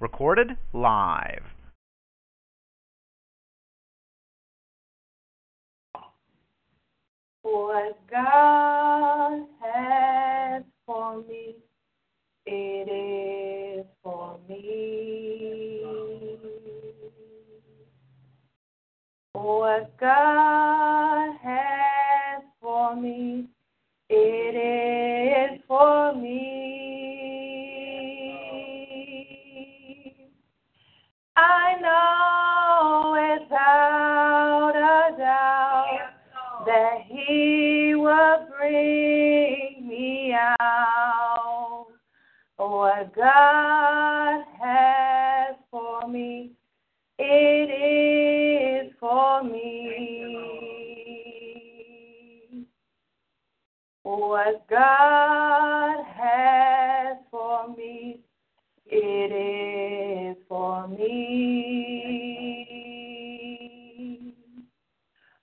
Recorded live. What God has for me, it is for me. What God has for me, it is for me. I know without a doubt that He will bring me out. What God has for me, it is for me. What God has for me, it is for me.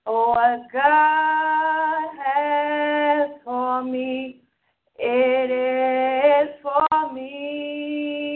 Oh, what God has for me, it is for me.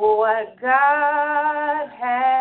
What God has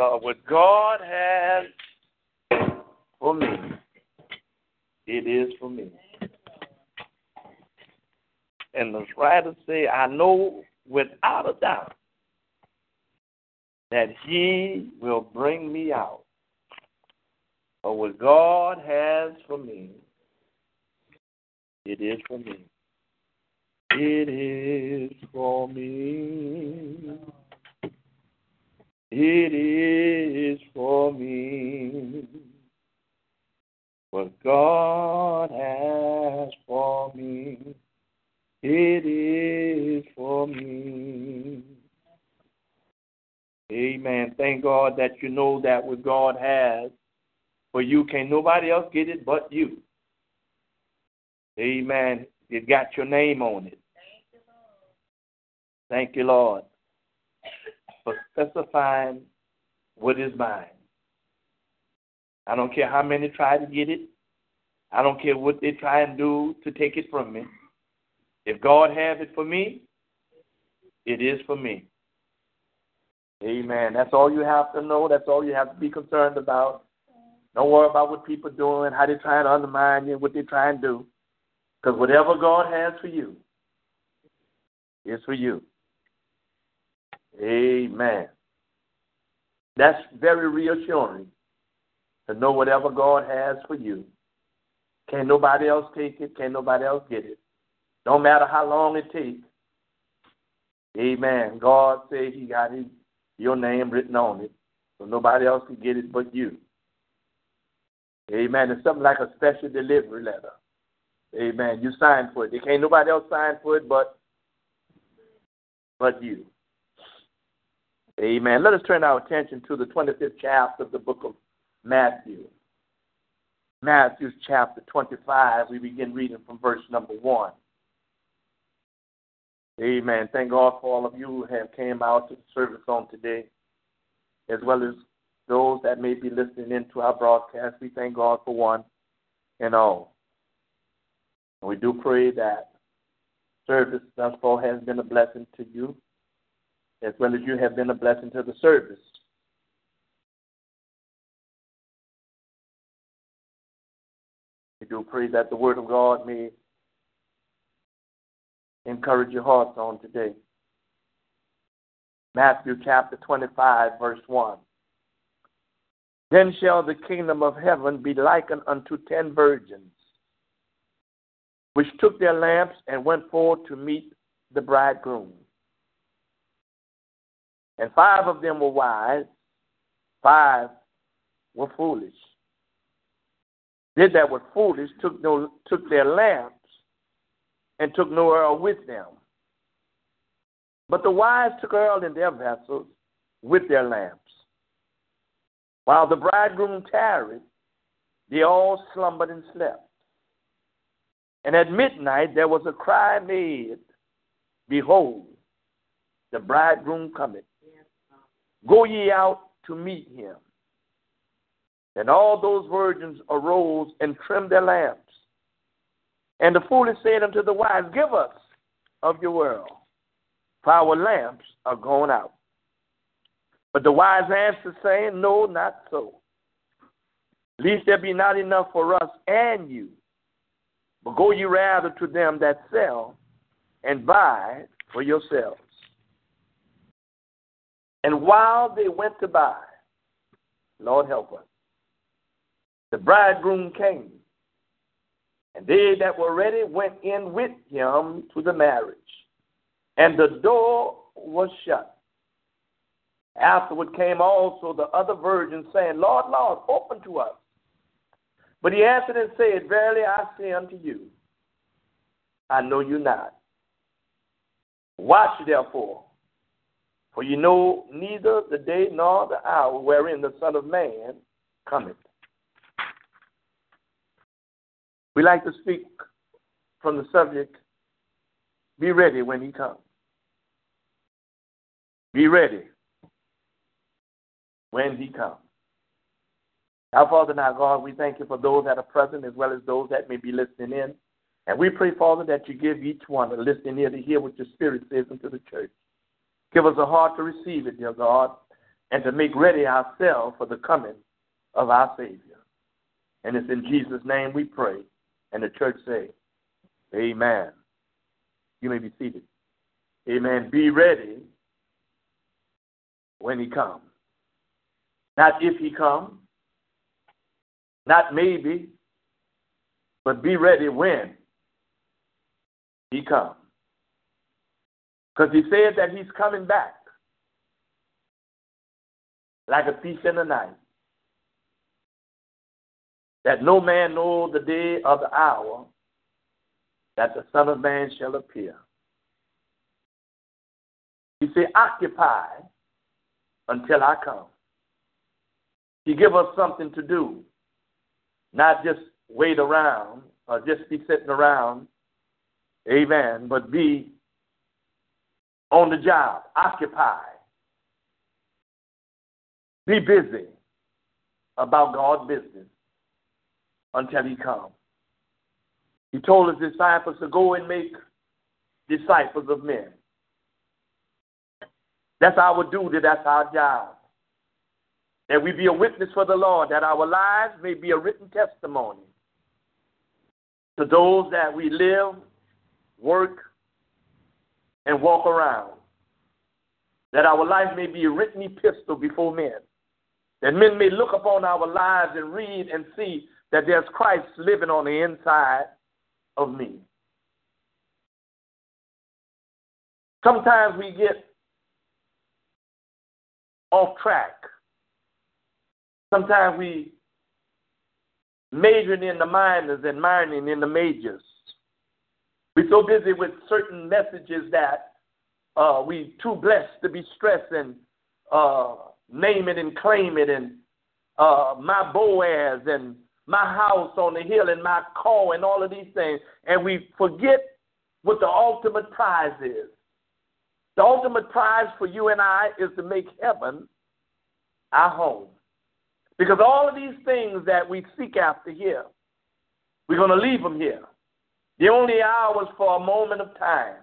What God has for me, it is for me. And the writer say, I know without a doubt that He will bring me out. But what God has for me, it is for me. It is for me. It is for me. What God has for me, it is for me. Amen. Thank God that you know that what God has for you, can nobody else get it but you. Amen. It got your name on it. Thank you, Lord. Thank you, Lord, for specifying what is mine. I don't care how many try to get it. I don't care what they try and do to take it from me. If God has it for me, it is for me. Amen. That's all you have to know. That's all you have to be concerned about. Don't worry about what people are doing, how they're trying to undermine you, what they're trying to do. Because whatever God has for you is for you. Amen. That's very reassuring to know whatever God has for you. Can't nobody else take it, can't nobody else get it. Don't matter how long it takes. Amen. God said He got his, your name written on it, so nobody else can get it but you. Amen. It's something like a special delivery letter. Amen. You signed for it. There can't nobody else sign for it but but you. Amen. Let us turn our attention to the 25th chapter of the book of Matthew. Matthew chapter 25. We begin reading from verse number 1. Amen. Thank God for all of you who have came out to the service on today, as well as those that may be listening into our broadcast. We thank God for one and all. We do pray that service thus far has been a blessing to you, as well as you have been a blessing to the service. We do pray that the Word of God may encourage your hearts on today. Matthew chapter 25, verse 1. Then shall the kingdom of heaven be likened unto ten virgins, which took their lamps and went forth to meet the bridegroom. And five of them were wise, five were foolish. They that were foolish took no took their lamps and took no oil with them. But the wise took oil in their vessels with their lamps. While the bridegroom tarried, they all slumbered and slept. And at midnight there was a cry made, Behold, the bridegroom cometh. Go ye out to meet him. And all those virgins arose and trimmed their lamps. And the foolish said unto the wise, Give us of your oil, for our lamps are gone out. But the wise answered, saying, No, not so. Lest there be not enough for us and you. But go ye rather to them that sell and buy for yourselves. And while they went to buy, Lord help us, the bridegroom came, and they that were ready went in with him to the marriage, and the door was shut. Afterward came also the other virgins, saying, Lord, Lord, open to us. But he answered and said, Verily I say unto you, I know you not. Watch therefore, for you know neither the day nor the hour wherein the Son of Man cometh. We like to speak from the subject, be ready when he comes. Be ready when he comes. Our Father and our God, we thank you for those that are present as well as those that may be listening in. And we pray, Father, that you give each one a listening ear to hear what your Spirit says into the church. Give us a heart to receive it, dear God, and to make ready ourselves for the coming of our Savior. And it's in Jesus' name we pray. And the church say, Amen. You may be seated. Amen. Be ready when he comes. Not if he comes, not maybe, but be ready when he comes. Because he said that he's coming back like a thief in the night. That no man know the day or the hour that the Son of Man shall appear. He said, occupy until I come. He give us something to do, not just wait around or just be sitting around, amen, but be on the job, occupy, be busy about God's business until he comes. He told his disciples to go and make disciples of men. That's our duty, that's our job. That we be a witness for the Lord, that our lives may be a written testimony to those that we live, work, and walk around. That our life may be a written epistle before men. That men may look upon our lives and read and see that there's Christ living on the inside of me. Sometimes we get off track. Sometimes we majoring in the minors and minoring in the majors. We're so busy with certain messages that uh, we too blessed to be stressed and uh, name it and claim it and uh, my Boaz and my house on the hill and my call and all of these things. And we forget what the ultimate prize is. The ultimate prize for you and I is to make heaven our home. Because all of these things that we seek after here, we're going to leave them here. The only hours for a moment of time.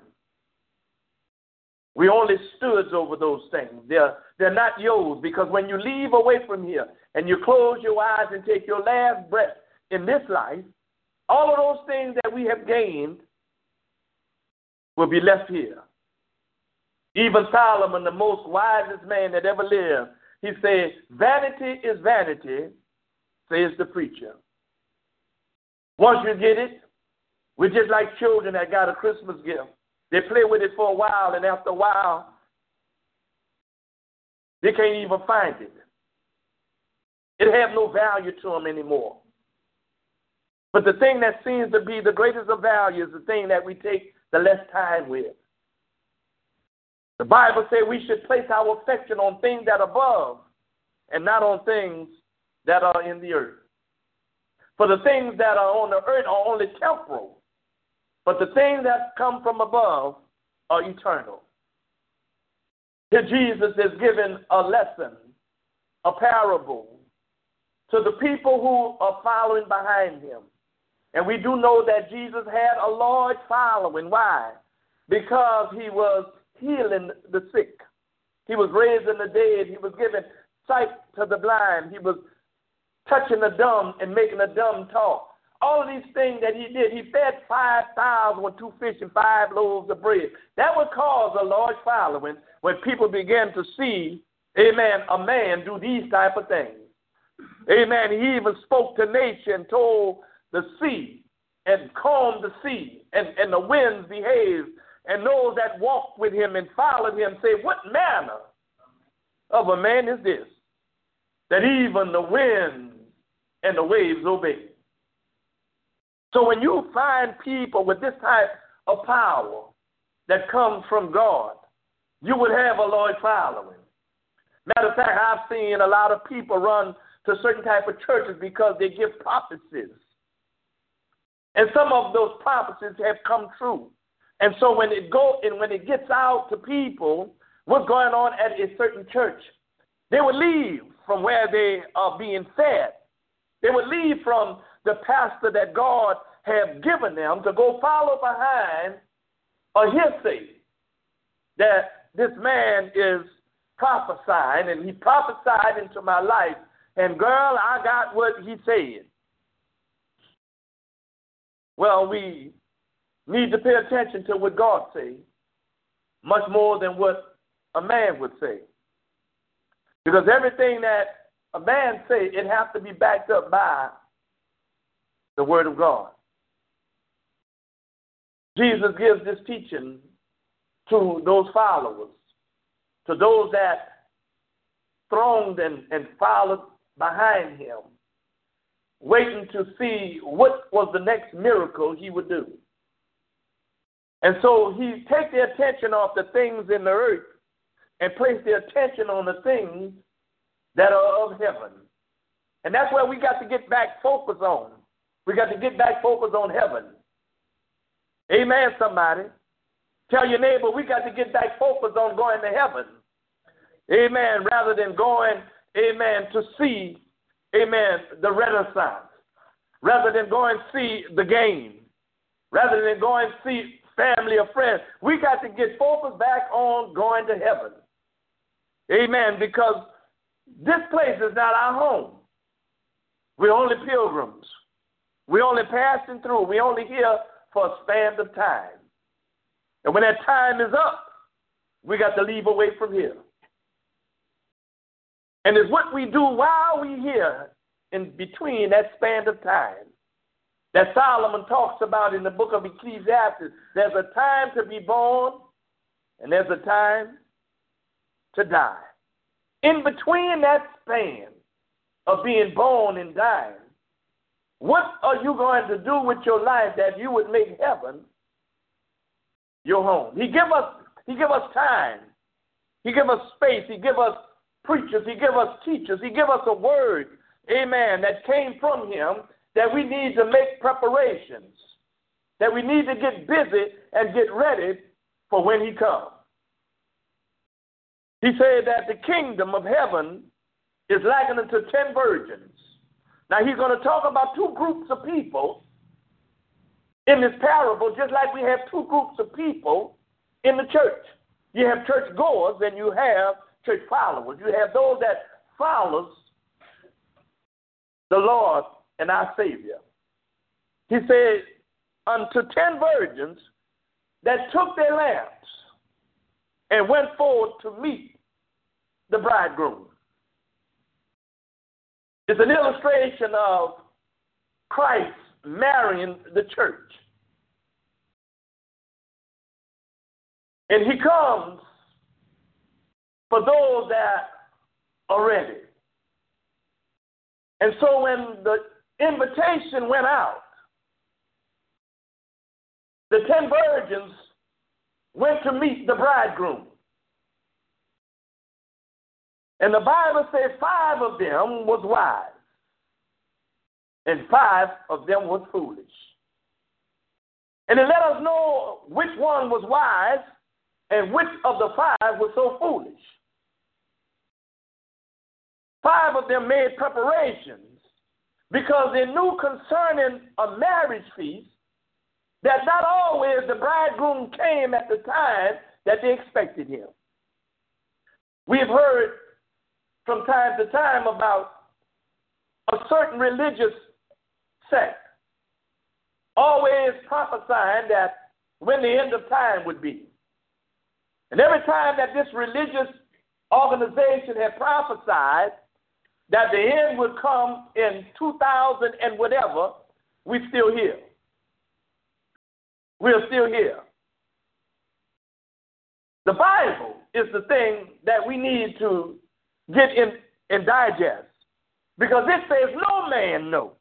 We only stood over those things. They're, they're not yours because when you leave away from here and you close your eyes and take your last breath in this life, all of those things that we have gained will be left here. Even Solomon, the most wisest man that ever lived, he said, Vanity is vanity, says the preacher. Once you get it, we're just like children that got a Christmas gift. They play with it for a while, and after a while, they can't even find it. It have no value to them anymore. But the thing that seems to be the greatest of value is the thing that we take the less time with. The Bible says we should place our affection on things that are above and not on things that are in the earth. For the things that are on the earth are only temporal, but the things that come from above are eternal. Here Jesus is giving a lesson, a parable to the people who are following behind him. And we do know that Jesus had a large following. Why? Because he was healing the sick. He was raising the dead. He was giving sight to the blind. He was touching the dumb and making the dumb talk. All of these things that he did, he fed 5,000 with two fish and five loaves of bread. That would cause a large following when people began to see, amen, a man do these type of things. Amen. He even spoke to nature and told the sea and calmed the sea and, and the winds behaved and those that walked with him and followed him say, What manner of a man is this? That even the winds and the waves obey. So when you find people with this type of power that comes from God, you would have a large following. Matter of fact, I've seen a lot of people run to certain type of churches because they give prophecies. And some of those prophecies have come true. And so when it go and when it gets out to people what's going on at a certain church, they would leave from where they are being fed. They would leave from the pastor that God have given them to go follow behind a hearsay that this man is prophesying and he prophesied into my life and girl I got what he said. Well, we need to pay attention to what God says much more than what a man would say. Because everything that a man say, it has to be backed up by the word of God. Jesus gives this teaching to those followers, to those that thronged and, and followed behind him, waiting to see what was the next miracle he would do. And so he take the attention off the things in the earth and place the attention on the things that are of heaven. And that's where we got to get back focus on. We got to get back focus on heaven. Amen, somebody. Tell your neighbor we got to get back focus on going to heaven. Amen. Rather than going, amen, to see, amen, the renaissance. Rather than going see the game. Rather than going see family or friends. We got to get focused back on going to heaven. Amen. Because this place is not our home. We're only pilgrims. We're only passing through. We're only here for a span of time. And when that time is up, we got to leave away from here. And it's what we do while we're here in between that span of time that Solomon talks about in the book of Ecclesiastes. There's a time to be born, and there's a time to die. In between that span of being born and dying, what are you going to do with your life that you would make heaven your home? He give us he give us time. He give us space. He give us preachers. He give us teachers. He give us a word, amen, that came from him that we need to make preparations, that we need to get busy and get ready for when he comes. He said that the kingdom of heaven is likened unto ten virgins. Now he's going to talk about two groups of people in this parable, just like we have two groups of people in the church. You have church goers and you have church followers. You have those that follows the Lord and our Savior. He said, unto ten virgins that took their lamps and went forward to meet the bridegroom. It's an illustration of Christ marrying the church. And he comes for those that are ready. And so when the invitation went out, the ten virgins went to meet the bridegroom. And the Bible says five of them was wise, and five of them was foolish. And it let us know which one was wise and which of the five was so foolish. Five of them made preparations because they knew concerning a marriage feast that not always the bridegroom came at the time that they expected him. We've heard from time to time about a certain religious sect always prophesying that when the end of time would be. And every time that this religious organization had prophesied that the end would come in 2000 and whatever, we're still here. We're still here. The Bible is the thing that we need to get in and digest because it says no man know,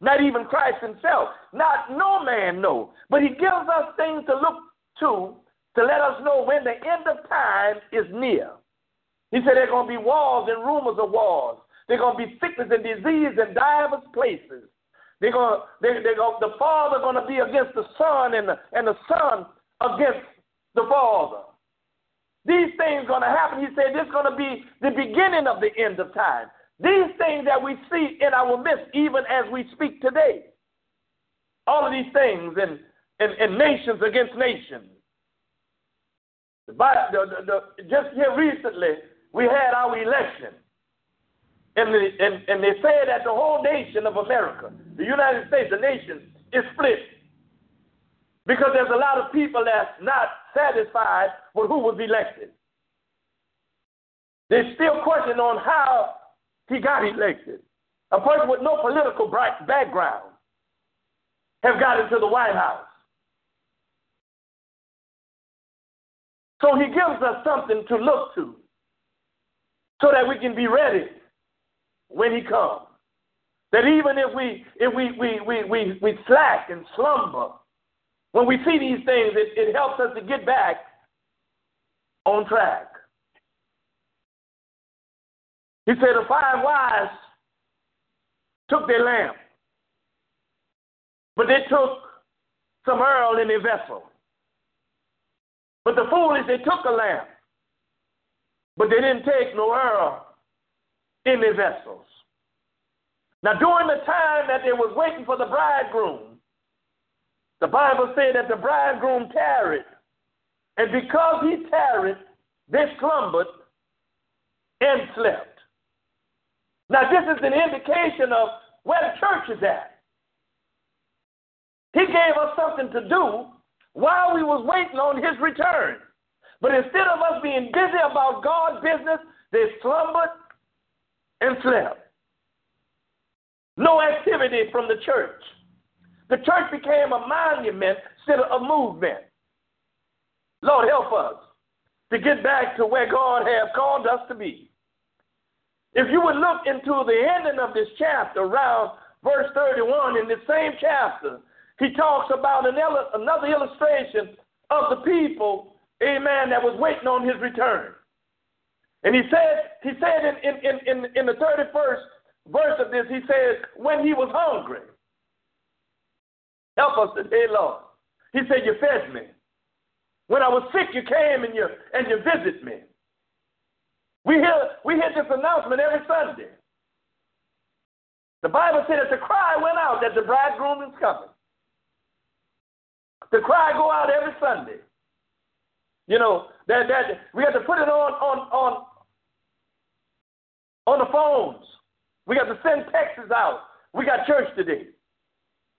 not even Christ himself, not no man know, but he gives us things to look to to let us know when the end of time is near. He said there's going to be wars and rumors of wars. There's going to be sickness and disease in divers places. They're going, they, they're going, the father going to be against the son, and the, and the son against the father. These things going to happen. He said this is going to be the beginning of the end of time. These things that we see in our midst, even as we speak today. All of these things, and, and, and nations against nations. The, the, the, just here recently, we had our election. And, the, and, and they said that the whole nation of America, the United States, the nation, is split. Because there's a lot of people that's not satisfied with who was elected. There's still question on how he got elected. A person with no political background have got into the White House. So he gives us something to look to so that we can be ready when he comes. That even if we if we we we we, we slack and slumber, when we see these things, it, it helps us to get back on track. He said the five wise took their lamp, but they took some oil in their vessel. But the foolish, they took a lamp, but they didn't take no oil in their vessels. Now, during the time that they was waiting for the bridegroom, the Bible said that the bridegroom tarried. And because he tarried, they slumbered and slept. Now, this is an indication of where the church is at. He gave us something to do while we was waiting on his return. But instead of us being busy about God's business, they slumbered and slept. No activity from the church. The church became a monument instead of a movement. Lord, help us to get back to where God has called us to be. If you would look into the ending of this chapter, around verse 31, in the same chapter, he talks about an, another illustration of the people, amen, that was waiting on his return. And he said, he said in, in, in, in the 31st verse of this, he says, when he was hungry. Help us today, Lord. He said, You fed me. When I was sick, you came and you and you visited me. We hear we hear this announcement every Sunday. The Bible said that the cry went out that the bridegroom is coming. The cry go out every Sunday. You know, that, that we have to put it on on on on the phones. We got to send texts out. We got church today.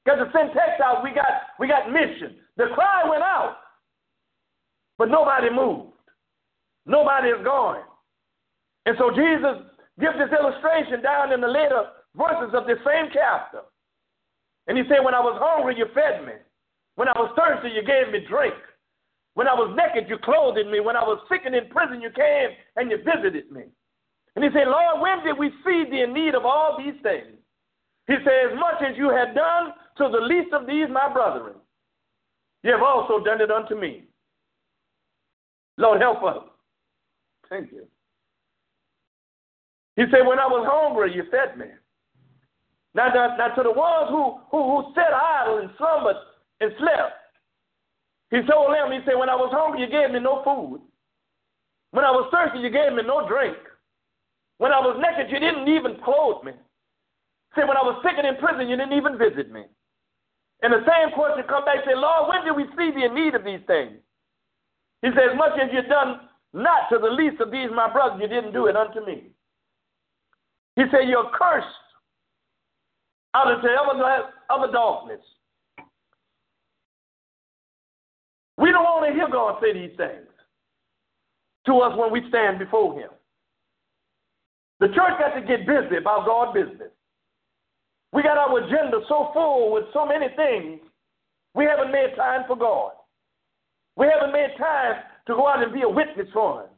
Got to send texts out. We got we got mission. The cry went out, but nobody moved. Nobody is going. And so Jesus gives this illustration down in the later verses of this same chapter. And he said, When I was hungry, you fed me. When I was thirsty, you gave me drink. When I was naked, you clothed me. When I was sick and in prison, you came and you visited me. And he said, Lord, when did we see thee in need of all these things? He said, As much as you had done to the least of these, my brethren, you have also done it unto me. Lord, help us. Thank you. He said, When I was hungry, you fed me. Now, now, now to the ones who, who, who sat idle and slumbered and slept, he told them, He said, When I was hungry, you gave me no food. When I was thirsty, you gave me no drink. When I was naked, you didn't even clothe me. He said, when I was sick and in prison, you didn't even visit me. And the same question come back and say, Lord, when did we see thee in need of these things? He says, As much as you've done not to the least of these, my brothers, you didn't do it unto me. He said, You're cursed out of the other darkness. We don't want to hear God say these things to us when we stand before Him. The church got to get busy about God's business. We got our agenda so full with so many things, we haven't made time for God. We haven't made time to go out and be a witness for Him.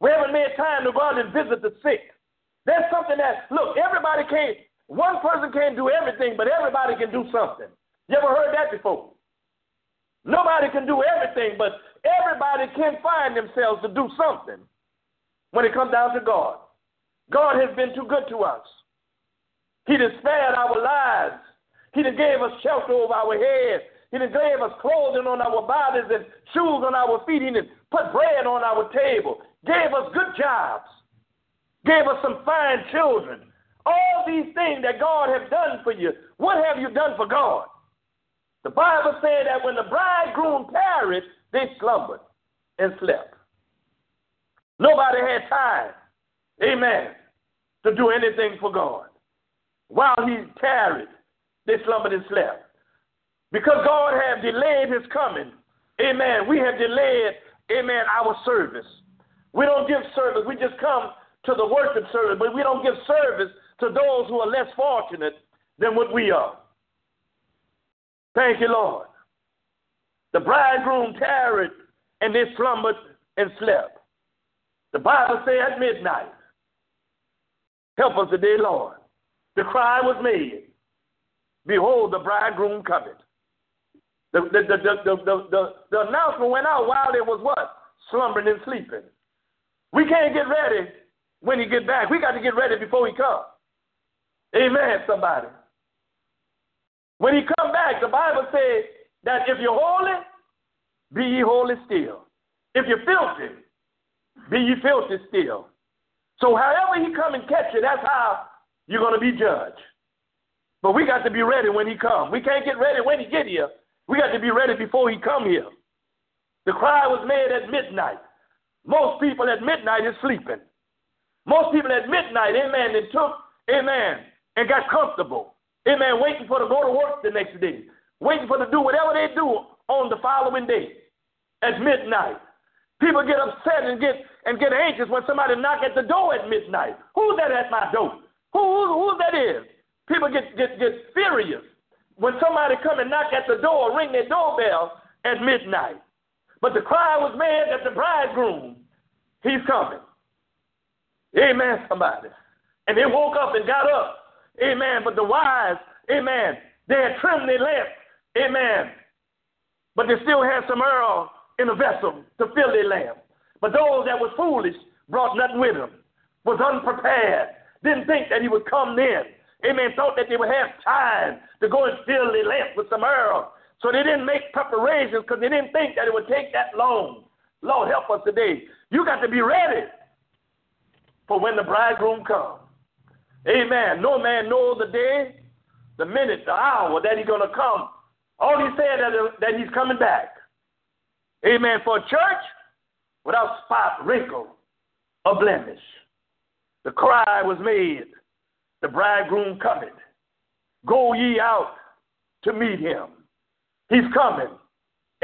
We haven't made time to go out and visit the sick. That's something that, look, everybody can't, one person can't do everything, but everybody can do something. You ever heard that before? Nobody can do everything, but everybody can find themselves to do something when it comes down to God. God has been too good to us. He has spared our lives. He has gave us shelter over our heads. He has gave us clothing on our bodies and shoes on our feet. He has put bread on our table. Gave us good jobs. Gave us some fine children. All these things that God has done for you. What have you done for God? The Bible said that when the bridegroom tarried, they slumbered and slept. Nobody had time amen, to do anything for God. While he tarried, they slumbered and slept. Because God had delayed his coming, amen, we have delayed, amen, our service. We don't give service. We just come to the worship service, but we don't give service to those who are less fortunate than what we are. Thank you, Lord. The bridegroom tarried and they slumbered and slept. The Bible says at midnight, Help us today, Lord. The cry was made. Behold, the bridegroom cometh. The, the, the, the, the, announcement went out while there was what? Slumbering and sleeping. We can't get ready when he get back. We got to get ready before he comes. Amen, somebody. When he come back, the Bible says that if you're holy, be ye holy still. If you're filthy, be ye filthy still. So however he come and catch you, that's how you're going to be judged. But we got to be ready when he comes. We can't get ready when he get here. We got to be ready before he come here. The cry was made at midnight. Most people at midnight is sleeping. Most people at midnight, amen, they took, amen, and got comfortable. Amen, waiting for to go to work the next day. Waiting for to do whatever they do on the following day at midnight. People get upset and get and get anxious when somebody knock at the door at midnight. Who's that at my door? Who, who, that is? People get, get, get furious when somebody come and knock at the door, ring their doorbell at midnight. But the cry was made that the bridegroom, he's coming. Amen, somebody. And they woke up and got up. Amen. But the wise, amen, they had trimmed their lamps. Amen. But they still had some oil in a vessel to fill their lamp. But those that were foolish brought nothing with them, was unprepared, didn't think that he would come then. Amen. Thought that they would have time to go and fill the lamp with some oil. So they didn't make preparations because they didn't think that it would take that long. Lord, help us today. You got to be ready for when the bridegroom comes. Amen. No man knows the day, the minute, the hour that he's going to come. All he said that, that he's coming back. Amen. For a church without spot, wrinkle, or blemish. The cry was made, the bridegroom cometh. Go ye out to meet him. He's coming.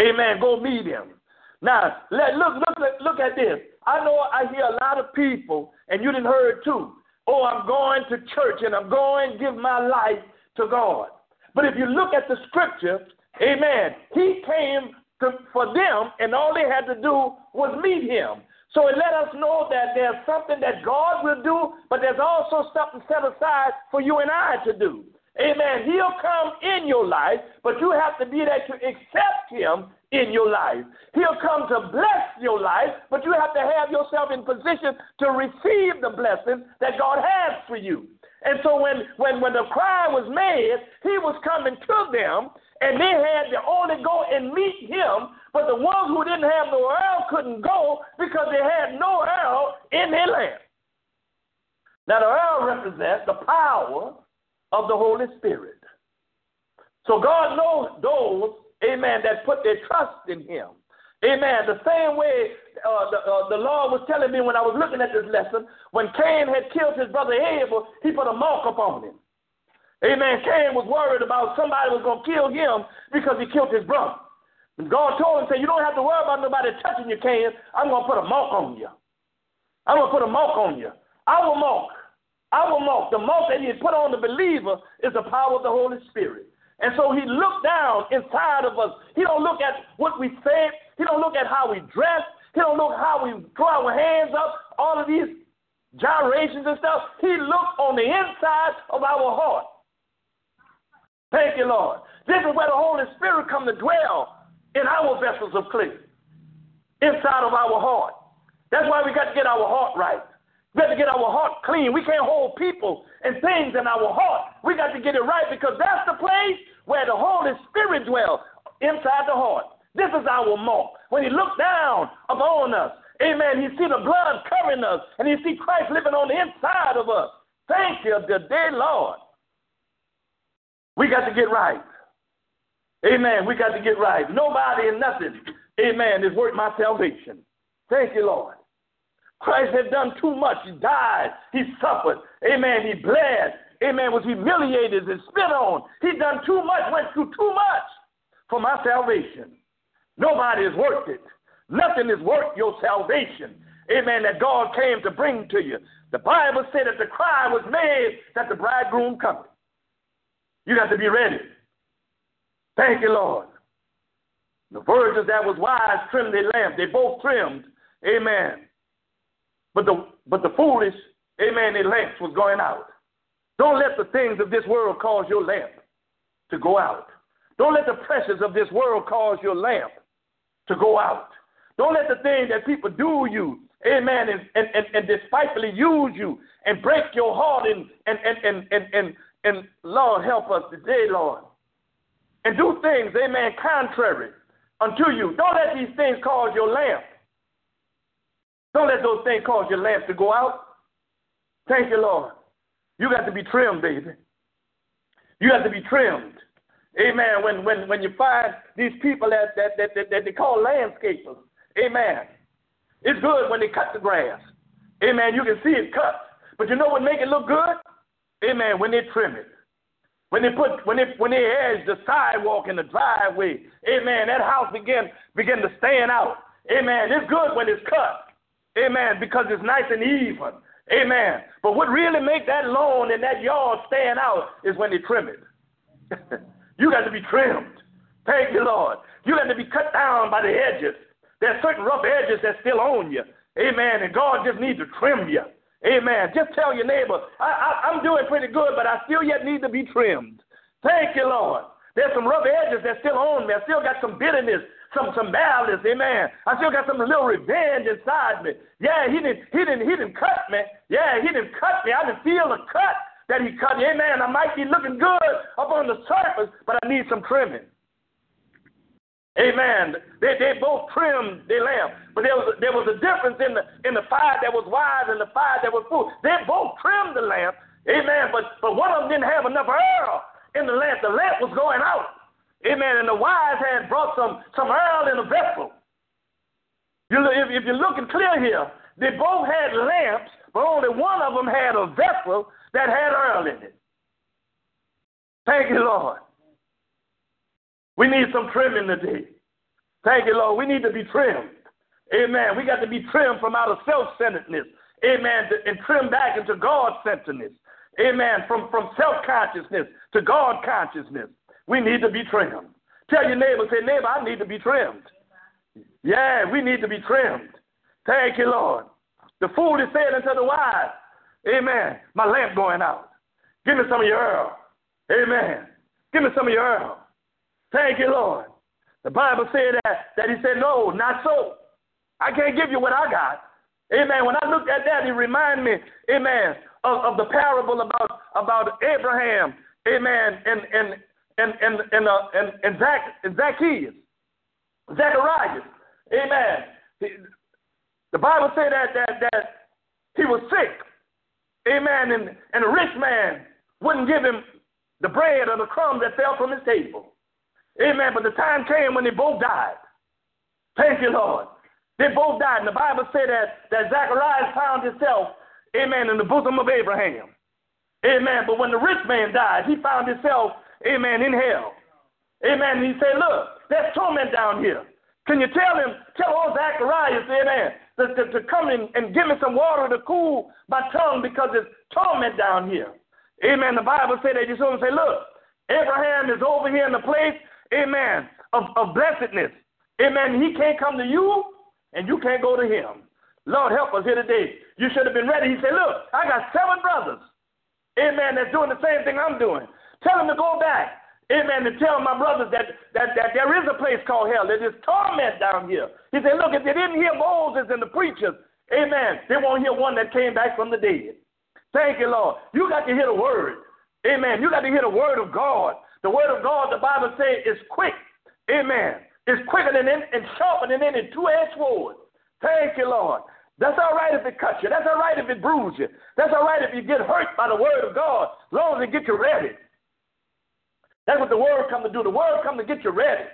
Amen. Go meet him. Now, let, look, look, look at this. I know I hear a lot of people, and you didn't heard too. Oh, I'm going to church and I'm going to give my life to God. But if you look at the scripture, amen, he came to, for them, and all they had to do was meet him. So it let us know that there's something that God will do, but there's also something set aside for you and I to do. Amen. He'll come in your life, but you have to be there to accept him in your life. He'll come to bless your life, but you have to have yourself in position to receive the blessing that God has for you. And so when, when, when the cry was made, he was coming to them, and they had to only go and meet him. But the ones who didn't have no oil couldn't go because they had no oil in their lamp. Now, the oil represents the power of the Holy Spirit. So God knows those, amen, that put their trust in him. Amen. The same way uh, the, uh, the Lord was telling me when I was looking at this lesson, when Cain had killed his brother Abel, he put a mark upon him. Amen. Cain was worried about somebody was going to kill him because he killed his brother. And God told him, say, you don't have to worry about nobody touching you, Cain. I'm going to put a mark on you. I'm going to put a mark on you. Our mark, our mark, the mark that he put on the believer is the power of the Holy Spirit. And so he looked down inside of us. He don't look at what we say. He don't look at how we dress. He don't look how we throw our hands up. All of these gyrations and stuff. He looked on the inside of our heart. Thank you, Lord. This is where the Holy Spirit come to dwell in our vessels of clay, inside of our heart. That's why we got to get our heart right. We got to get our heart clean. We can't hold people and things in our heart. We got to get it right because that's the place where the Holy Spirit dwells inside the heart. This is our mark. When he looked down upon us, amen, he see the blood covering us, and he see Christ living on the inside of us. Thank you, the dear Lord. We got to get right. Amen. We got to get right. Nobody and nothing, amen, is worth my salvation. Thank you, Lord. Christ had done too much. He died. He suffered. Amen. He bled amen, was humiliated and spit on. He done too much, went through too much for my salvation. Nobody is worth it. Nothing is worth your salvation. Amen. That God came to bring to you. The Bible said that the cry was made that the bridegroom cometh. You got to be ready. Thank you, Lord. The virgins that was wise trimmed their lamp. They both trimmed. Amen. But the but the foolish, amen, their lamps was going out. Don't let the things of this world cause your lamp to go out. Don't let the pressures of this world cause your lamp to go out. Don't let the things that people do you amen, and, and, and, and despitefully use you and break your heart and, and, and, and, and, and, and Lord, help us today, Lord. And do things, amen, contrary unto you. Don't let these things cause your lamp. Don't let those things cause your lamp to go out. Thank you, Lord. You got to be trimmed, baby. You have to be trimmed. Amen. When when when you find these people that that that, that, that they call landscapers, amen. It's good when they cut the grass. Amen. You can see it cut. But you know what make it look good? Amen. When they trim it. When they put when they when they edge the sidewalk in the driveway, amen, that house begin begin to stand out. Amen. It's good when it's cut. Amen. Because it's nice and even. Amen. But what really make that lawn and that yard stand out is when they trim it. you got to be trimmed. Thank you, Lord. You got to be cut down by the edges. There's certain rough edges that still on you. Amen. And God just needs to trim you. Amen. Just tell your neighbor, I, I, I'm doing pretty good, but I still yet need to be trimmed. Thank you, Lord. There's some rough edges that still on me. I still got some bitterness some some malice, amen. I still got some little revenge inside me. Yeah, he didn't he didn't he didn't cut me. Yeah, he didn't cut me. I didn't feel the cut that he cut. Amen. I might be looking good up on the surface, but I need some trimming. Amen. They, they both trimmed their lamp, but there was there was a difference in the in the fire that was wise and the fire that was foolish. They both trimmed the lamp. Amen. But but one of them didn't have enough oil in the lamp. The lamp was going out. Amen. And the wise had brought some, some oil in a vessel. You, if, if you're looking clear here, they both had lamps, but only one of them had a vessel that had oil in it. Thank you, Lord. We need some trimming today. Thank you, Lord. We need to be trimmed. Amen. We got to be trimmed from out of self centeredness. Amen. And trimmed back into God centeredness. Amen. From, from self consciousness to God consciousness. We need to be trimmed. Tell your neighbor, say, neighbor, I need to be trimmed. Yeah, we need to be trimmed. Thank you, Lord. The fool is saying unto the wise, Amen. My lamp going out. Give me some of your oil. Amen. Give me some of your oil. Thank you, Lord. The Bible said that, that he said, No, not so. I can't give you what I got. Amen. When I looked at that, it reminded me, amen, of, of the parable about, about Abraham, amen, and, and, and and and uh, and, and, Zac, and Zacchaeus, Zacharias. Amen. The Bible said that that that he was sick. Amen. And and a rich man wouldn't give him the bread or the crumbs that fell from his table. Amen. But the time came when they both died. Thank you, Lord. They both died. And the Bible said that, that Zacharias found himself, amen, in the bosom of Abraham. Amen. But when the rich man died, he found himself amen, in hell. Amen. And he said, Look, there's torment down here. Can you tell him, tell old Zacharias, amen, to, to, to come in and give me some water to cool my tongue because there's torment down here. Amen. The Bible said that you saw him say, Look, Abraham is over here in the place, amen, of, of blessedness. Amen. He can't come to you, and you can't go to him. Lord, help us here today. You should have been ready. He said, Look, I got seven brothers, amen, that's doing the same thing I'm doing. Tell them to go back. Amen. To tell my brothers that, that, that there is a place called hell. There is torment down here. He said, Look, if they didn't hear Moses and the preachers, amen, they won't hear one that came back from the dead. Thank you, Lord. You got to hear the word. Amen. You got to hear the word of God. The word of God, the Bible says, is quick. Amen. It's quicker than and sharper than any two-edged sword. Thank you, Lord. That's all right if it cuts you. That's all right if it bruises you. That's all right if you get hurt by the word of God, as long as it gets you ready. That's what the word come to do. The word come to get you ready.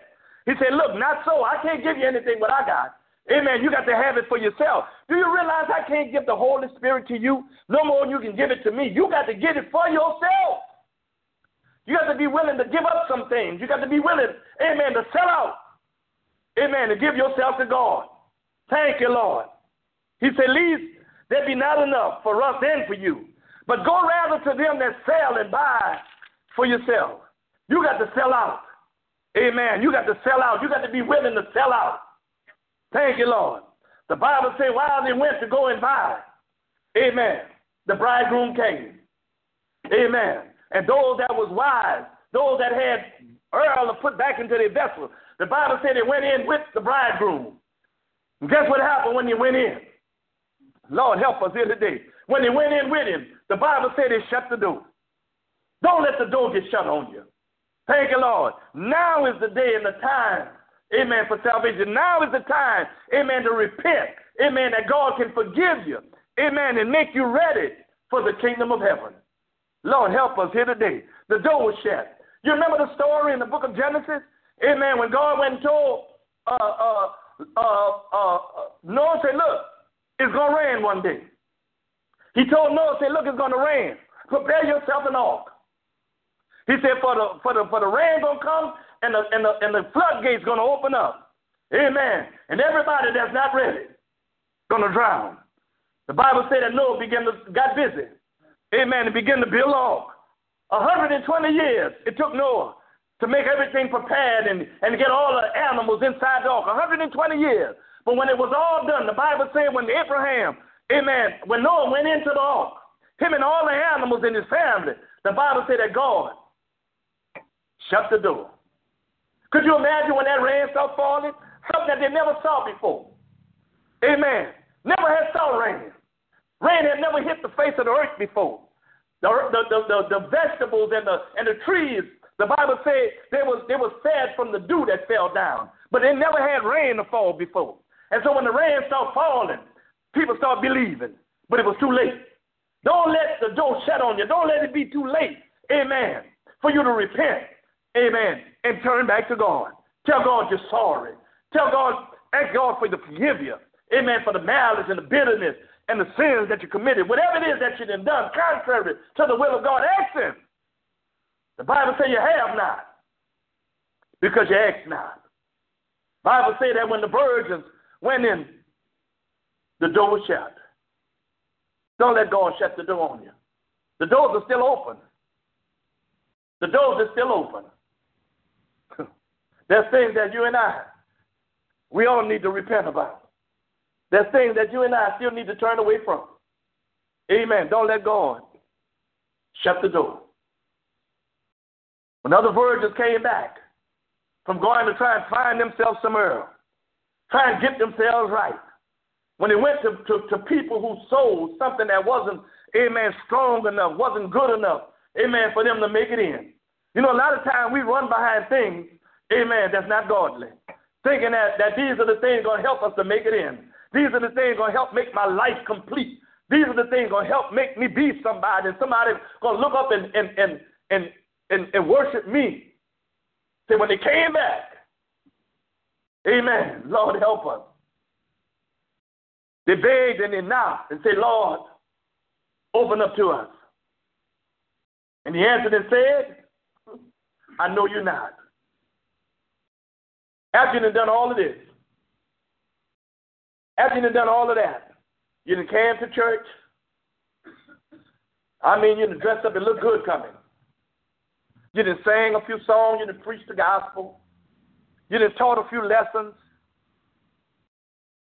He said, Look, not so. I can't give you anything but I got. Amen. You got to have it for yourself. Do you realize I can't give the Holy Spirit to you no more than you can give it to me? You got to get it for yourself. You got to be willing to give up some things. You got to be willing, amen, to sell out. Amen, to give yourself to God. Thank you, Lord. He said, Least there be not enough for us and for you. But go rather to them that sell and buy for yourself. You got to sell out. Amen. You got to sell out. You got to be willing to sell out. Thank you, Lord. The Bible says while they went to go and buy, amen, the bridegroom came. Amen. And those that was wise, those that had oil to put back into their vessel, the Bible said they went in with the bridegroom. And guess what happened when they went in? Lord, help us here today. When they went in with him, the Bible said they shut the door. Don't let the door get shut on you. Thank you, Lord. Now is the day and the time, amen, for salvation. Now is the time, amen, to repent. Amen, that God can forgive you. Amen, and make you ready for the kingdom of heaven. Lord, help us here today. The door was shut. You remember the story in the book of Genesis? Amen. When God went and told uh, uh, uh, uh, Noah, say, look, it's going to rain one day. He told Noah, say, look, it's going to rain. Prepare yourself an ark. He said, for the, for the, for the rain going to come and the, and the, and the floodgates going to open up. Amen. And everybody that's not ready going to drown. The Bible said that Noah began to, got busy. Amen. And began to build ark. 120 years it took Noah to make everything prepared and, and get all the animals inside the ark. 120 years. But when it was all done, the Bible said when Abraham, amen, when Noah went into the ark, him and all the animals in his family, the Bible said that God shut the door. Could you imagine when that rain started falling? Something that they never saw before. Amen. Never had saw rain. Rain had never hit the face of the earth before. The, the, the, the, the vegetables and the, and the trees, the Bible said they was, they was fed from the dew that fell down. But they never had rain to fall before. And so when the rain started falling, people started believing. But it was too late. Don't let the door shut on you. Don't let it be too late. Amen. For you to repent. Amen. And turn back to God. Tell God you're sorry. Tell God, ask God for to forgive you. Amen. For the malice and the bitterness and the sins that you committed. Whatever it is that you have done contrary to the will of God, ask Him. The Bible says you have not because you ask not. Bible says that when the virgins went in, the door was shut. Don't let God shut the door on you. The doors are still open. The doors are still open. There's things that you and I, we all need to repent about. There's things that you and I still need to turn away from. Amen. Don't let God shut the door. When other virgins came back from going to try and find themselves some somewhere, try and get themselves right, when they went to, to, to people who sold something that wasn't, amen, strong enough, wasn't good enough, amen, for them to make it in. You know, a lot of times we run behind things, amen, that's not godly, thinking that, that these are the things going to help us to make it in. These are the things going to help make my life complete. These are the things going to help make me be somebody, and somebody going to look up and, and, and, and, and, and worship me. See, when they came back, amen, Lord help us. They begged and they knocked and said, Lord, open up to us. And he answered and said, I know you're not. After you've done all of this, after you've done all of that, you done came to church. I mean, you done dressed up and look good coming. You done sang a few songs. You done preached the gospel. You done taught a few lessons.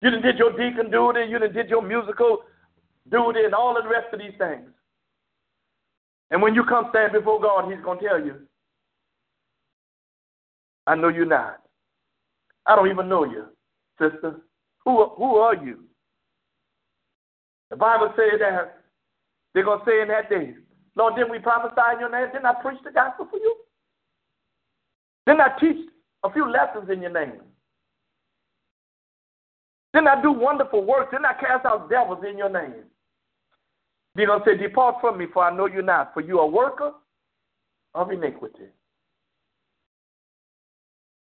You done did your deacon duty. You done did your musical duty and all of the rest of these things. And when you come stand before God, He's going to tell you, I know you're not. I don't even know you, sister. Who, who are you? The Bible says that they're going to say in that day, Lord, didn't we prophesy in your name? Didn't I preach the gospel for you? Didn't I teach a few lessons in your name? Didn't I do wonderful works? Didn't I cast out devils in your name? They're going to say, Depart from me, for I know you not, for you are a worker of iniquity.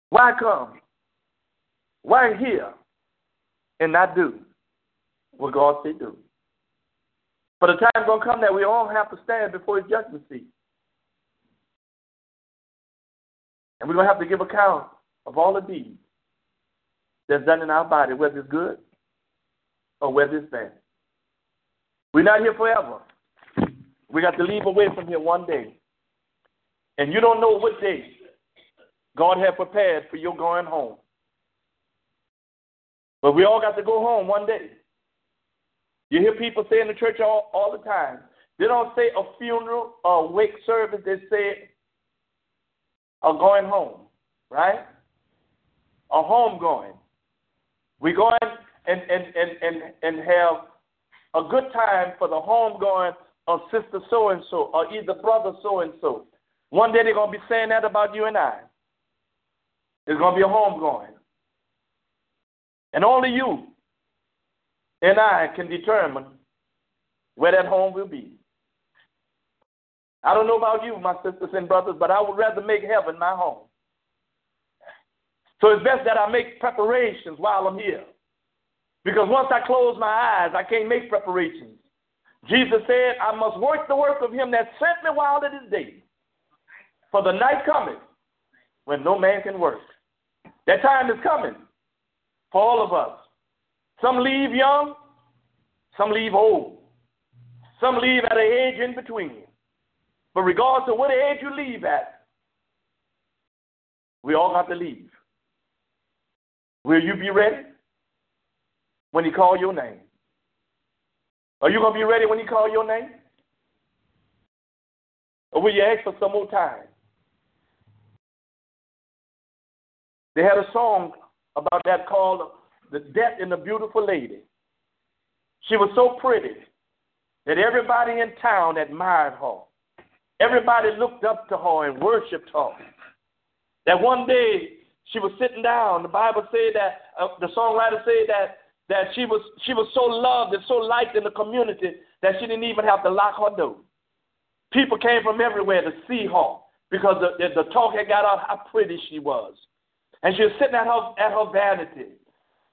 Why come? Why here? And not do what God said do. But the time's to come that we all have to stand before his judgment seat. And we're to have to give account of all the deeds that's done in our body, whether it's good or whether it's bad. We're not here forever. We got to leave away from here one day. And you don't know what day God had prepared for your going home. But we all got to go home one day. You hear people say in the church all, all the time. They don't say a funeral or a wake service, they say a going home, right? A home going. We go in and, and, and, and, and have a good time for the homegoing of sister so and so or either brother so and so. One day they're going to be saying that about you and I. There's going to be a homegoing. And only you and I can determine where that home will be. I don't know about you, my sisters and brothers, but I would rather make heaven my home. So it's best that I make preparations while I'm here. Because once I close my eyes, I can't make preparations. Jesus said, I must work the work of him that sent me while it is day. For the night cometh when no man can work. That time is coming for all of us. Some leave young, some leave old, some leave at an age in between. But regardless of what age you leave at, we all got to leave. Will you be ready when he call your name? Are you going to be ready when he call your name? Or will you ask for some more time? They had a song about that called The Death in the Beautiful Lady. She was so pretty that everybody in town admired her. Everybody looked up to her and worshiped her. That one day she was sitting down. The Bible said that uh, the songwriter said that that she was she was so loved and so liked in the community that she didn't even have to lock her door. People came from everywhere to see her because the, the, the talk had got out how pretty she was. And she was sitting at her at her vanity,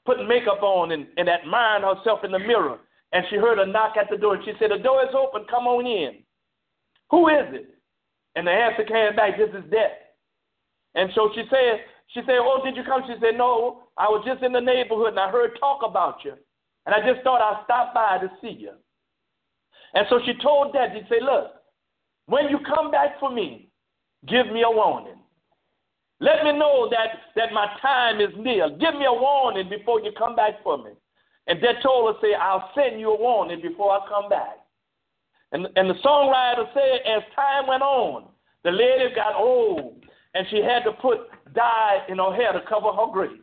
putting makeup on and, and admiring herself in the mirror. And she heard a knock at the door. And she said, The door is open, come on in. Who is it? And the answer came back, This is death. And so she said, she said, Oh, did you come? She said, No, I was just in the neighborhood and I heard talk about you. And I just thought I'd stop by to see you. And so she told Dad, she said, Look, when you come back for me, give me a warning. Let me know that, that my time is near. Give me a warning before you come back for me. And Dad told her, say, I'll send you a warning before I come back. And, and the songwriter said, as time went on, the lady got old and she had to put dye in her hair to cover her grave.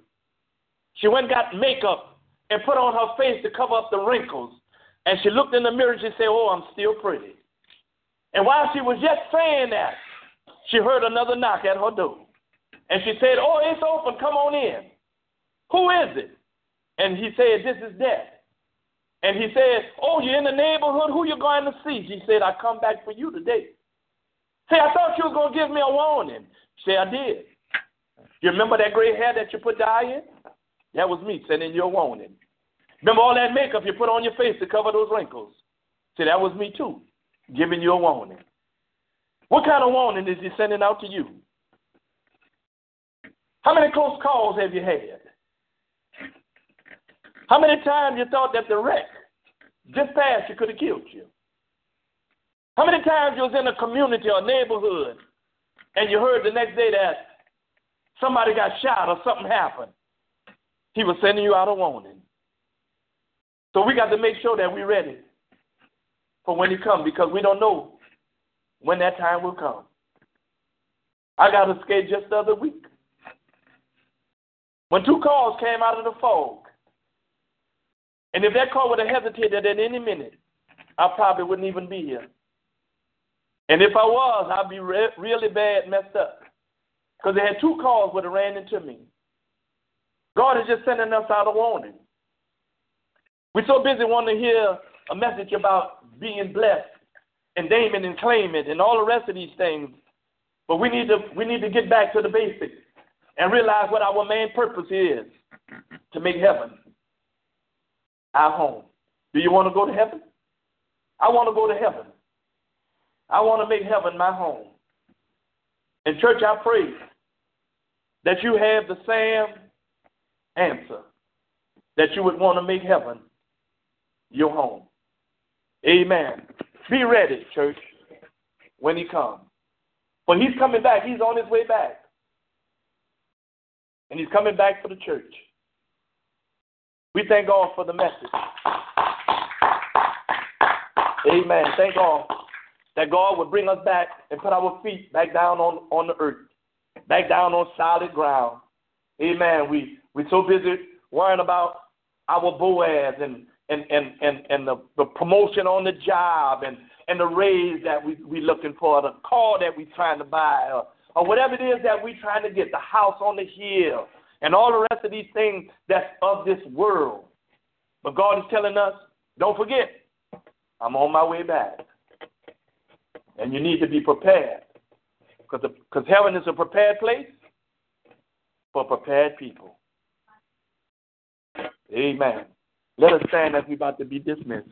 She went and got makeup and put on her face to cover up the wrinkles. And she looked in the mirror and she said, Oh, I'm still pretty. And while she was yet saying that, she heard another knock at her door. And she said, Oh, it's open. Come on in. Who is it? And he said, This is death. And he said, Oh, you're in the neighborhood. Who you going to see? She said, I come back for you today. Say, I thought you were going to give me a warning. Say, I did. You remember that gray hair that you put dye in? That was me sending you a warning. Remember all that makeup you put on your face to cover those wrinkles? See, that was me too, giving you a warning. What kind of warning is he sending out to you? How many close calls have you had? How many times you thought that the wreck just past you could have killed you? How many times you was in a community or neighborhood and you heard the next day that somebody got shot or something happened? He was sending you out a warning. So we got to make sure that we're ready for when he comes because we don't know when that time will come. I got a skate just the other week. When two cars came out of the fog, and if that car would have hesitated at any minute, I probably wouldn't even be here. And if I was, I'd be re- really bad messed up. Because they had two cars would have ran into me. God is just sending us out a warning. We're so busy wanting to hear a message about being blessed and naming and claiming and all the rest of these things. But we need to we need to get back to the basics and realize what our main purpose is to make heaven our home. Do you want to go to heaven? I want to go to heaven. I want to make heaven my home. And, church, I pray that you have the same answer that you would want to make heaven your home. Amen. Be ready, church, when he comes. For he's coming back. He's on his way back. And he's coming back for the church. We thank God for the message. Amen. Thank God that God would bring us back and put our feet back down on, on the earth, back down on solid ground. Amen. We we're so busy worrying about our Boaz and, and and and, and the, the promotion on the job and and the raise that we we looking for, the car that we trying to buy, or, or whatever it is that we're trying to get, the house on the hill, and all the rest of these things that's of this world. But God is telling us, don't forget, I'm on my way back. And you need to be prepared. Because heaven is a prepared place for prepared people. Amen. Let us stand as we're about to be dismissed.